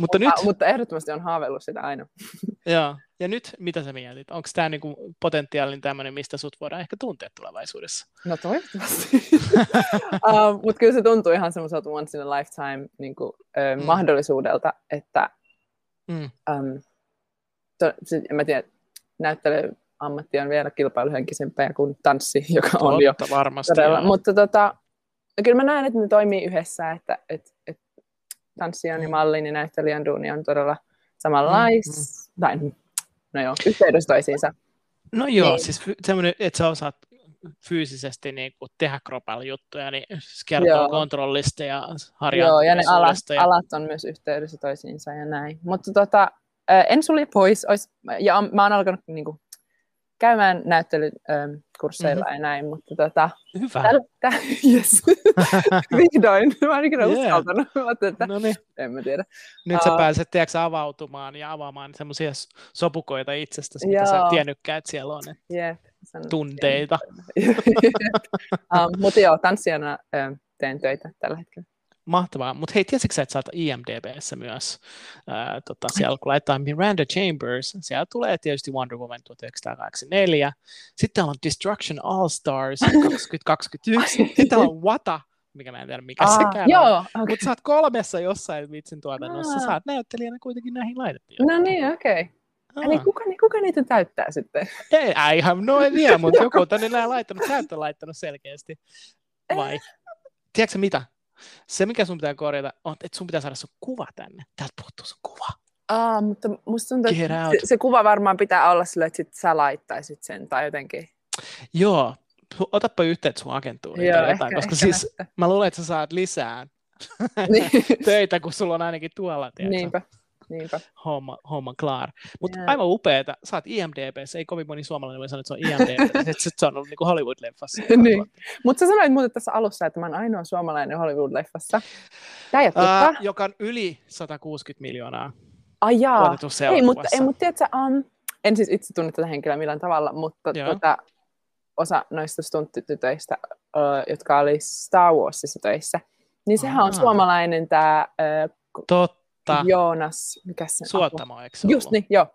mutta, nyt... mutta ehdottomasti on haaveillut sitä aina. Joo, ja nyt mitä sä mietit? Onko tämä niinku potentiaalinen tämmöinen, mistä sut voidaan ehkä tuntea tulevaisuudessa? No toivottavasti. uh, mutta kyllä se tuntuu ihan semmoiselta once in a lifetime niinku, uh, mm. mahdollisuudelta, että mm. um, to, se, en mä tiedä, näyttely ammatti on vielä kilpailuhenkisempää kuin tanssi, joka Totta, on jo varmasti, todella. Mutta tota, kyllä mä näen, että ne toimii yhdessä, että et, et tanssijan ja mm. mallin ja näyttelijän duuni on todella samanlais, mm, mm. tai no joo, yhteydessä toisiinsa. No joo, niin. siis semmoinen, että sä osaat fyysisesti niin kuin tehdä kropalla juttuja, niin se kertoo joo. kontrollista ja. Joo, ja ne alat, ja... alat on myös yhteydessä toisiinsa ja näin. Mutta tota, en sulje pois, ois, ja mä oon alkanut niin kuin, käymään näyttelykursseilla mm-hmm. ja näin, mutta tota... Hyvä. Täl, tä, yes. Vihdoin. Mä en ikinä yeah. uskaltanut. Mutta, että, no niin. En mä tiedä. Nyt uh, sä pääset tiedätkö, avautumaan ja avaamaan semmoisia sopukoita itsestäsi, mitä sä tiennytkään, että siellä on. Että yeah, tunteita. um, mutta joo, tanssijana teen töitä tällä hetkellä. Mahtavaa. Mutta hei, tiesitkö sä, että sä oot IMDBssä myös? Ää, tota, siellä kun laittaa Miranda Chambers, siellä tulee tietysti Wonder Woman 1984. Sitten on Destruction All Stars 2021. Sitten on Wata, mikä mä en tiedä mikä Aa, sekään joo, on. Okay. Mutta sä oot kolmessa jossain vitsin tuotannossa. Sä oot näyttelijänä kuitenkin näihin laitettiin. No niin, okei. Okay. Eli kuka, kuka niitä täyttää sitten? Ei, I have no idea, mutta joku on tänne näin laittanut. Sä et ole laittanut selkeästi. Vai? Tiedätkö mitä? Se, mikä sun pitää korjata, on, että sun pitää saada sun kuva tänne. Täältä puuttuu sun kuva. Aa, mutta musta tuntuu, että se, se, kuva varmaan pitää olla sille, että sit sä laittaisit sen tai jotenkin. Joo, otappa yhteyttä sun agentuuriin Joo, tai jotain, ehkä, koska ehkä siis näistä. mä luulen, että sä saat lisää niin. töitä, kun sulla on ainakin tuolla. Tiedätkö? Niinpä. Niinpä. Homma, homma klaar. Mutta yeah. aivan upeeta. Sä oot IMDBssä, ei kovin moni suomalainen voi sanoa, että se on IMDB, että se on ollut niin Hollywood-leffassa. niin. Mutta sä sanoit muuten tässä alussa, että mä oon ainoa suomalainen Hollywood-leffassa. Tämä ei uh, joka on yli 160 miljoonaa Ai jaa. Ei, mutta, ei, mutta tiedätkö, um, en siis itse tunne tätä henkilöä millään tavalla, mutta tuota, osa noista stunttitytöistä, uh, jotka oli Star Warsissa töissä, niin sehän Aha. on suomalainen tämä uh, Totta Totta. Joonas, mikä se Suottamo, eikö se Just niin, joo.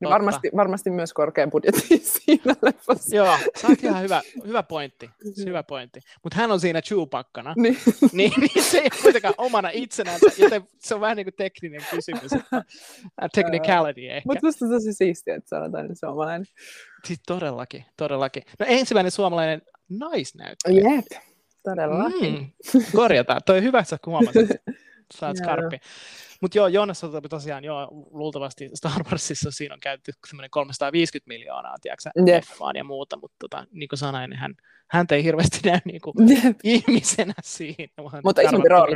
Niin varmasti, varmasti myös korkean budjetin siinä leffassa. Joo, sä oot ihan hyvä, hyvä pointti. Hyvä pointti. Mutta hän on siinä Chewbaccana. Niin. niin, niin se ei ole kuitenkaan omana itsenään, joten se on vähän niin kuin tekninen kysymys. Technicality ehkä. Mutta musta tosi siistiä, että sanotaan niin suomalainen. Siis todellakin, todellakin. No ensimmäinen suomalainen naisnäyttelijä. Jep, todellakin. Mm, korjataan. Toi hyvä, että sä huomasit. Sä oot skarppi. Mutta joo, Joonas tosiaan, joo, luultavasti Star Warsissa siinä on käytetty 350 miljoonaa, tiedätkö, yep. ja muuta, mutta tota, niin kuin sanoin, niin hän, hän ei hirveästi näy niin kuin yep. ihmisenä siinä. Mutta isompi rooli.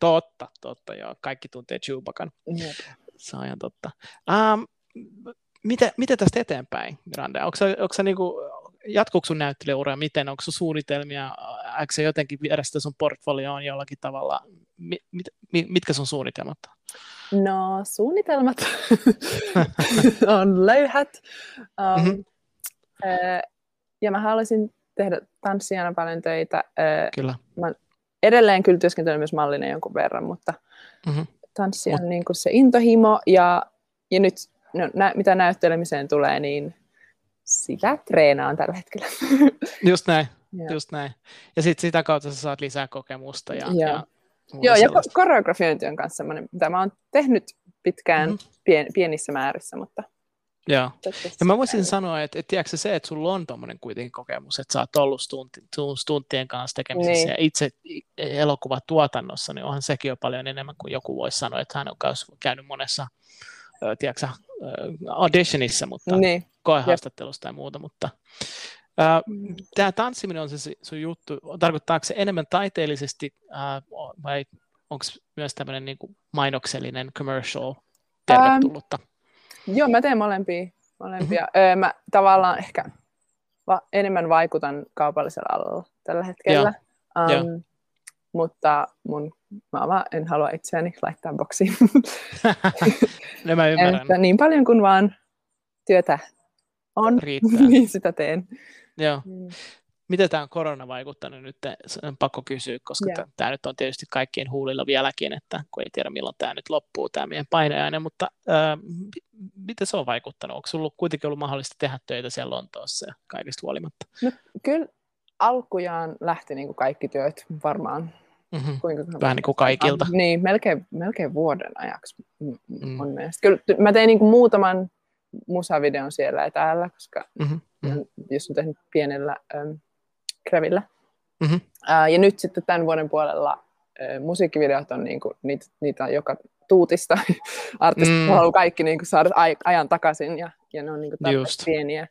Totta, totta, joo. Kaikki tuntee Chewbacan. Yep. Se on ihan totta. Um, mitä, mitä tästä eteenpäin, Miranda? Onko onko se niin kuin, jatkuuko sun näyttelijäura, miten, onko sun suunnitelmia, eikö se jotenkin viedä sitä sun portfolioon jollakin tavalla, mit, mit, mitkä sun suunnitelmat No suunnitelmat on löyhät. Um, mm-hmm. ja mä haluaisin tehdä tanssijana paljon töitä. Kyllä. Mä edelleen kyllä työskentelen myös mallinen jonkun verran, mutta mm-hmm. tanssi on niin kuin se intohimo ja, ja nyt no, nä, mitä näyttelemiseen tulee, niin sitä treenaan tällä hetkellä. Just näin, ja. just näin. Ja sitten sitä kautta sä saat lisää kokemusta. Ja, ja, ja Joo, ja koreografiointi on myös sellainen, mitä mä oon tehnyt pitkään mm-hmm. pien, pienissä määrissä, mutta... Joo, ja mä voisin sanoa, että, että tiedätkö se, että sulla on tuommoinen kuitenkin kokemus, että sä oot ollut stunti, stuntien kanssa tekemisissä niin. ja itse elokuvatuotannossa, niin onhan sekin jo paljon enemmän kuin joku voisi sanoa, että hän on käynyt monessa tiedätkö, auditionissa, mutta niin. koehaastattelussa tai muuta, mutta tämä tanssiminen on se sun juttu. Tarkoittaako se enemmän taiteellisesti vai onko myös tämmöinen niin mainoksellinen commercial tervetullutta? Um, joo, mä teen molempia. molempia. Mm-hmm. Öö, mä tavallaan ehkä va- enemmän vaikutan kaupallisella alalla tällä hetkellä. Um, mutta mun, mä vaan en halua itseäni laittaa boksiin. no mä ymmärrän. Että niin paljon kuin vaan työtä on, Riittää. niin sitä teen. Joo. Mm. Miten tämä korona on vaikuttanut nyt, on pakko kysyä, koska yeah. tämä nyt on tietysti kaikkien huulilla vieläkin, että kun ei tiedä milloin tämä nyt loppuu, tämä meidän paineaine, mutta ää, miten se on vaikuttanut? Onko sinulla kuitenkin ollut mahdollista tehdä töitä siellä Lontoossa ja kaikista huolimatta? No, kyllä alkujaan lähti niin kuin kaikki työt varmaan. Mm-hmm. Kuinka, Vähän niin kuin kaikilta. Niin, melkein, melkein vuoden ajaksi mm. on mielestä. Kyllä mä tein niin kuin muutaman musavideon siellä ja täällä, koska mm-hmm. mm-hmm. jos on tehnyt pienellä ähm, Krevillä. Mm-hmm. Äh, ja nyt sitten tämän vuoden puolella äh, musiikkivideot on niinku, niitä, niitä on joka tuutista. Artistit mm. haluaa kaikki niinku saada ajan takaisin ja, ja ne on niinku pieniä,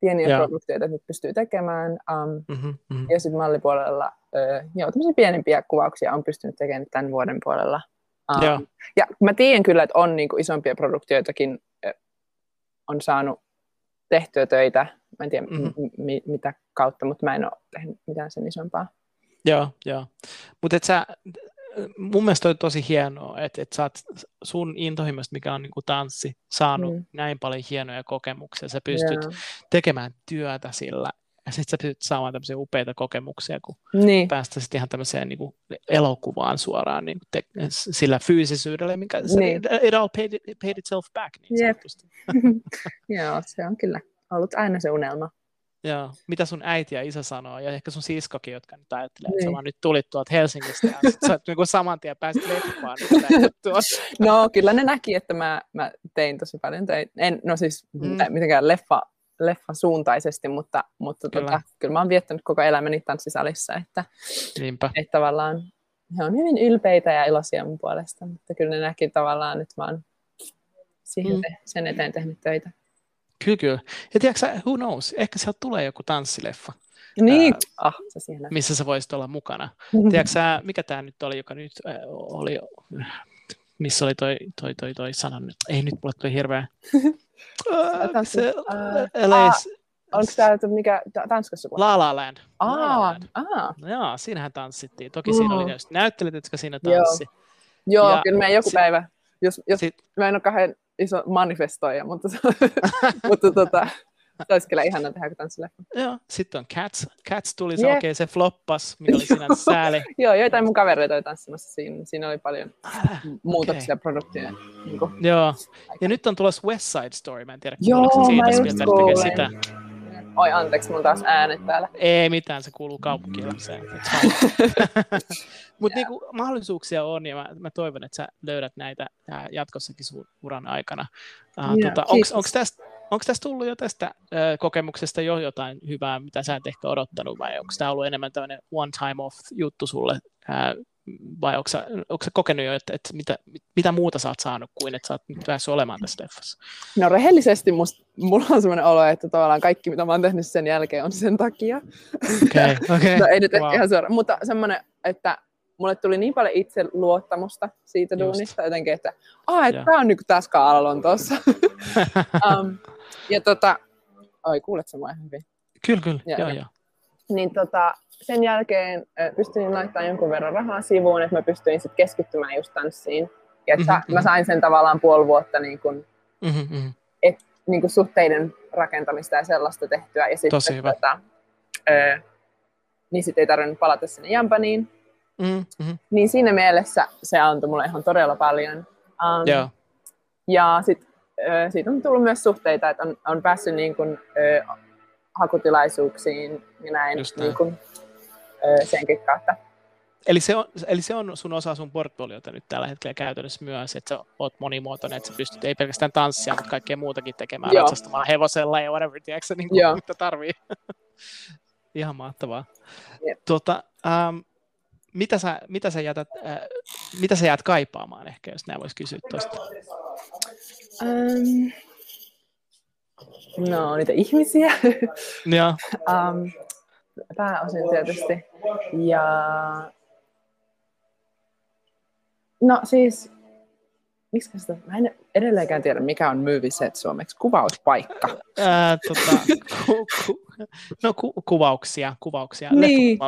pieniä yeah. produktioita, että nyt pystyy tekemään. Um, mm-hmm, mm-hmm. Ja sitten mallipuolella äh, joo, pienempiä kuvauksia on pystynyt tekemään tämän vuoden puolella. Um, yeah. Ja mä tiedän kyllä, että on niinku isompia produktioitakin on saanut tehtyä töitä, mä en tiedä mm-hmm. m- mitä kautta, mutta mä en ole tehnyt mitään sen isompaa. Joo, joo. Mutta sä, mun mielestä on tosi hienoa, että, että sä oot sun intohimosta, mikä on niin kuin tanssi, saanut mm. näin paljon hienoja kokemuksia. Sä pystyt yeah. tekemään työtä sillä ja sitten sä pystyt saamaan tämmöisiä upeita kokemuksia, kun niin. päästä sitten ihan tämmöiseen niin kuin elokuvaan suoraan niin te, sillä fyysisyydellä, minkä niin. se, it all paid, paid itself back. Niin yep. Joo, se on kyllä ollut aina se unelma. Joo. Mitä sun äiti ja isä sanoo, ja ehkä sun siskokin, jotka nyt ajattelee, että niin. sä nyt tulit tuolta Helsingistä, ja sit sä niin saman tien pääsit leffaan. no, kyllä ne näki, että mä, mä tein tosi paljon töitä. En, no siis mm. mitenkään leffa, leffa suuntaisesti, mutta, mutta kyllä. Tota, kyllä mä oon viettänyt koko elämäni tanssisalissa, että, Niinpä. että tavallaan he on hyvin ylpeitä ja iloisia mun puolesta, mutta kyllä ne näki tavallaan, että mä oon siihen, mm. sen eteen tehnyt töitä. Kyllä, kyllä. Ja tiedätkö who knows, ehkä sieltä tulee joku tanssileffa. Niin, ää, ah, se siinä. missä sä voisit olla mukana. Mm-hmm. Tiedätkö mikä tämä nyt oli, joka nyt äh, oli, missä oli toi, toi, toi, toi sana nyt, ei nyt mulle tuli hirveä. se, LA, ah, onko tämä mikä Tanskassa? La La Land. Ah, La La Land. Ah. No, joo, siinähän tanssittiin. Toki mm. siinä oli just näyttelijät, jotka siinä tanssi. Joo, joo kyllä me joku sit, päivä, jos, jos sit, mä en ole kahden iso manifestoija, mutta, mutta tota, se olisi kyllä ihana tehdä tanssileffa. Joo, sitten on Cats. Cats tuli, se yeah. okei, okay, se floppas, mikä oli siinä sääli. Joo, joitain mun kavereita oli tanssimassa siinä. Siinä oli paljon äh, muutoksia okay. produktioon. Niin Joo, ja nyt on tulossa West Side Story, mä en tiedä, Joo, siitä, mä just sitä. Oi, anteeksi, mun taas äänet täällä. Ei mitään, se kuuluu kaupunkielämäseen. Mutta niinku, mahdollisuuksia on, ja mä, mä toivon, että sä löydät näitä jatkossakin sun uran aikana. Uh, yeah, tota, Onko tästä onko tästä tullut jo tästä äh, kokemuksesta jo jotain hyvää, mitä sä et ehkä odottanut, vai onko tämä ollut enemmän tämmöinen one time off juttu sulle, äh, vai onko sä, onko sä kokenut jo, että, että mitä, mitä muuta sä oot saanut kuin, että sä oot nyt päässyt olemaan tässä leffassa? No rehellisesti musta, mulla on sellainen olo, että tavallaan kaikki, mitä mä oon tehnyt sen jälkeen, on sen takia. Okay, okay. no ei nyt wow. ihan suoraan, mutta semmoinen, että mulle tuli niin paljon itse luottamusta siitä Just. duunista jotenkin, että että tämä on niin tässä skaalalla tuossa. um, ja tota, oi, kuulet sä mua ihan hyvin? Kyllä, kyllä, joo, joo. joo. Niin tota, sen jälkeen pystyin laittamaan jonkun verran rahaa sivuun, että mä pystyin sitten keskittymään just tanssiin. Ja että mm-hmm. mä mhm. sain sen tavallaan puoli vuotta niin kun, mm-hmm. et, niin kun suhteiden rakentamista ja sellaista tehtyä. Ja sitten, Tosi hyvä. Tota, ö, niin sitten ei tarvinnut palata sinne Jampaniin. Mm-hmm. Niin siinä mielessä se antoi mulle ihan todella paljon. Um, yeah. Ja sitten siitä on tullut myös suhteita, että on, on päässyt niin kuin, ö, hakutilaisuuksiin ja näin, niin kuin, ö, senkin kautta. Eli se, on, eli se on sun osa sun portfoliota nyt tällä hetkellä käytännössä myös, että sä oot monimuotoinen, että sä pystyt ei pelkästään tanssia, mutta kaikkea muutakin tekemään, Joo. ratsastamaan hevosella ja whatever, tiedätkö niin kuin, mitä tarvii. Ihan mahtavaa. Yep. Tuota, ähm, mitä, sä, mitä, sä jätät, äh, mitä sä jäät kaipaamaan ehkä, jos nämä voisi kysyä tuosta? Um, no, niitä ihmisiä. Ja. um, pääosin tietysti. Ja no siis, miksi sitä, mä en edelleenkään tiedä, mikä on movie set suomeksi, kuvauspaikka. Ää, tota, ku, ku, no ku, kuvauksia, kuvauksia, niin.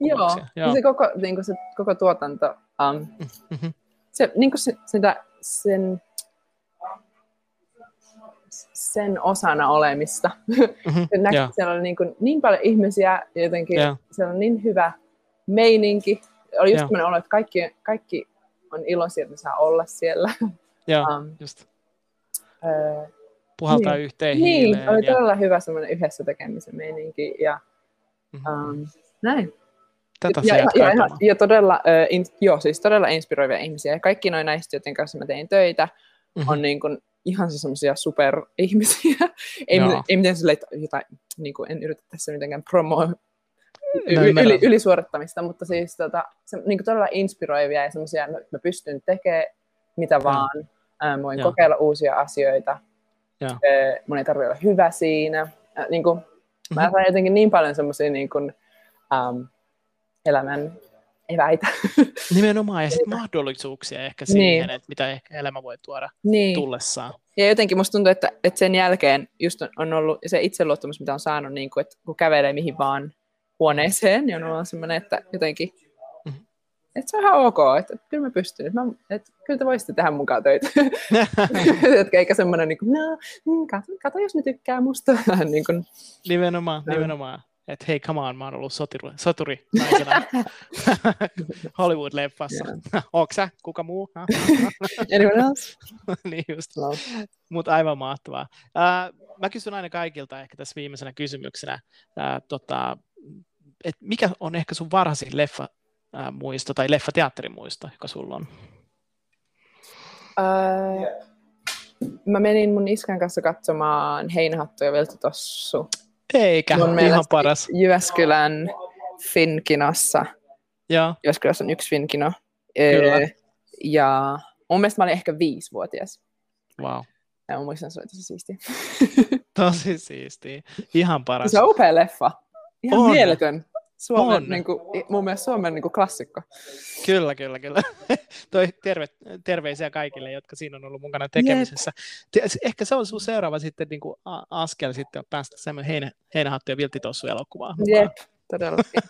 Joo, Joo. Se, koko, niin kuin se koko tuotanto, um, mm-hmm. se, niin kuin se, sitä, sen sen osana olemista. Mm-hmm, Näki, yeah. siellä oli niin, kuin, niin paljon ihmisiä jotenkin yeah. siellä on niin hyvä meininki. Oli just yeah. olo, että kaikki, kaikki on iloisia, että saa olla siellä. Joo, um, just. Öö, Puhaltaa niin, yhteen Niin, hiileen, oli ja... todella hyvä semmoinen yhdessä tekemisen meininki ja mm-hmm. um, näin. Tätä ja, ja, ja, ja, ja todella, uh, in, joo, siis todella inspiroivia ihmisiä. Ja kaikki noin näistä, joiden kanssa mä tein töitä, mm-hmm. on niin kuin ihan siis semmoisia superihmisiä. ei, miten, ei mitään sille, jotain, niin kuin, en yritä tässä mitenkään promo no, yli, yli, ylisuorittamista, mutta siis tota, se, niin kuin todella inspiroivia ja semmoisia, että mä pystyn tekemään mitä vaan. Ää, voin Joo. kokeilla uusia asioita. Joo. Ää, mun ei tarvitse olla hyvä siinä. Ää, niin kuin. Mä saan jotenkin niin paljon semmoisia niin kuin, äm, elämän eväitä. Nimenomaan, ja sitten mahdollisuuksia ehkä siihen, niin. että mitä ehkä elämä voi tuoda niin. tullessaan. Ja jotenkin musta tuntuu, että, että sen jälkeen just on ollut se itseluottamus, mitä on saanut, niin kuin, että kun kävelee mihin vaan huoneeseen, niin on ollut semmoinen, että jotenkin, mm-hmm. että se on ihan ok, että, että kyllä mä pystyn, että, mä, että kyllä te voisitte tehdä mukaan töitä. Jotka eikä semmoinen, niin kuin, no, mm, kato, kato, jos ne tykkää musta. niin kuin, nimenomaan, no. nimenomaan. Että hei, come on, mä oon ollut soturi, soturi Hollywood-leffassa. Yeah. Onko sä? Kuka muu? Anyone else? niin just. No. Mutta aivan mahtavaa. Uh, mä kysyn aina kaikilta ehkä tässä viimeisenä kysymyksenä, uh, tota, et mikä on ehkä sun varhaisin leffa uh, muisto tai leffateatterimuisto, joka sulla on? Uh, mä menin mun iskän kanssa katsomaan Heinähattu ja Veltutossu. Eikä, mun ihan paras. Jyväskylän Finkinossa. Joo. Jyväskylässä on yksi Finkino. Kyllä. Ja mun mielestä mä olin ehkä viisivuotias. Wow. Ja mä muistan, se oli tosi siistiä. tosi siistiä. Ihan paras. Se on upea leffa. Ihan on. mieletön. Suomen, on. Niin kuin, mun mielestä Suomen niin kuin klassikko. Kyllä, kyllä, kyllä. Toi terve, terveisiä kaikille, jotka siinä on ollut mukana tekemisessä. Yep. Ehkä se on sun seuraava sitten niin kuin askel sitten päästä semmoinen heinä, heinähattu ja vilttitossu elokuvaan mukaan. Jep, todellakin.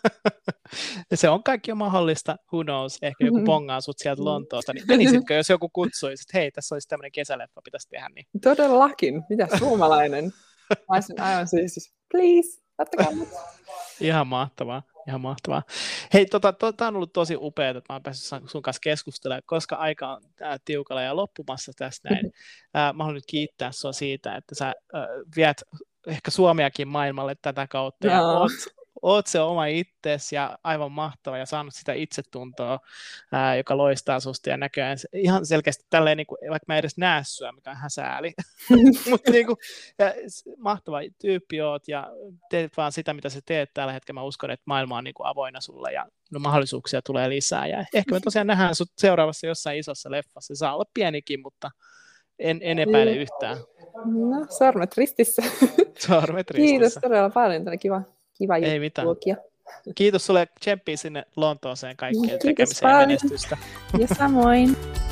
se on kaikki mahdollista, who knows, ehkä joku mm-hmm. pongaa sut sieltä Lontoosta, niin menisitkö, jos joku kutsuisi, että hei, tässä olisi tämmöinen kesäleffa, pitäisi tehdä niin. Todellakin, mitä suomalainen? Mä olisin aivan siis, please, ottakaa mut. Ihan mahtavaa, ihan mahtavaa. Hei, tota, to, tämä on ollut tosi upeaa, että mä oon päässyt sun kanssa keskustelemaan, koska aika on ää, tiukalla ja loppumassa tästä näin. Ää, mä haluan nyt kiittää sua siitä, että sä ää, viet ehkä Suomeakin maailmalle tätä kautta ja oot, oot se oma itsesi ja aivan mahtava ja saanut sitä itsetuntoa, ää, joka loistaa susta ja näköjään ihan selkeästi tälleen, niin kuin, vaikka mä edes näe sua, mikä on ihan sääli, mutta niin kuin, ja, mahtava tyyppi oot ja teet vaan sitä, mitä sä teet tällä hetkellä. Mä uskon, että maailma on niin kuin avoinna sulle ja no, mahdollisuuksia tulee lisää ja ehkä me tosiaan nähdään sut seuraavassa jossain isossa leffassa. Se saa olla pienikin, mutta en, en epäile yhtään. No, sormet ristissä. Sormet ristissä. Kiitos todella paljon, tämä kiva kiva Ei mitään. Kiitos sulle tsemppiä sinne Lontooseen kaikkeen tekemiseen ja menestystä. Ja samoin.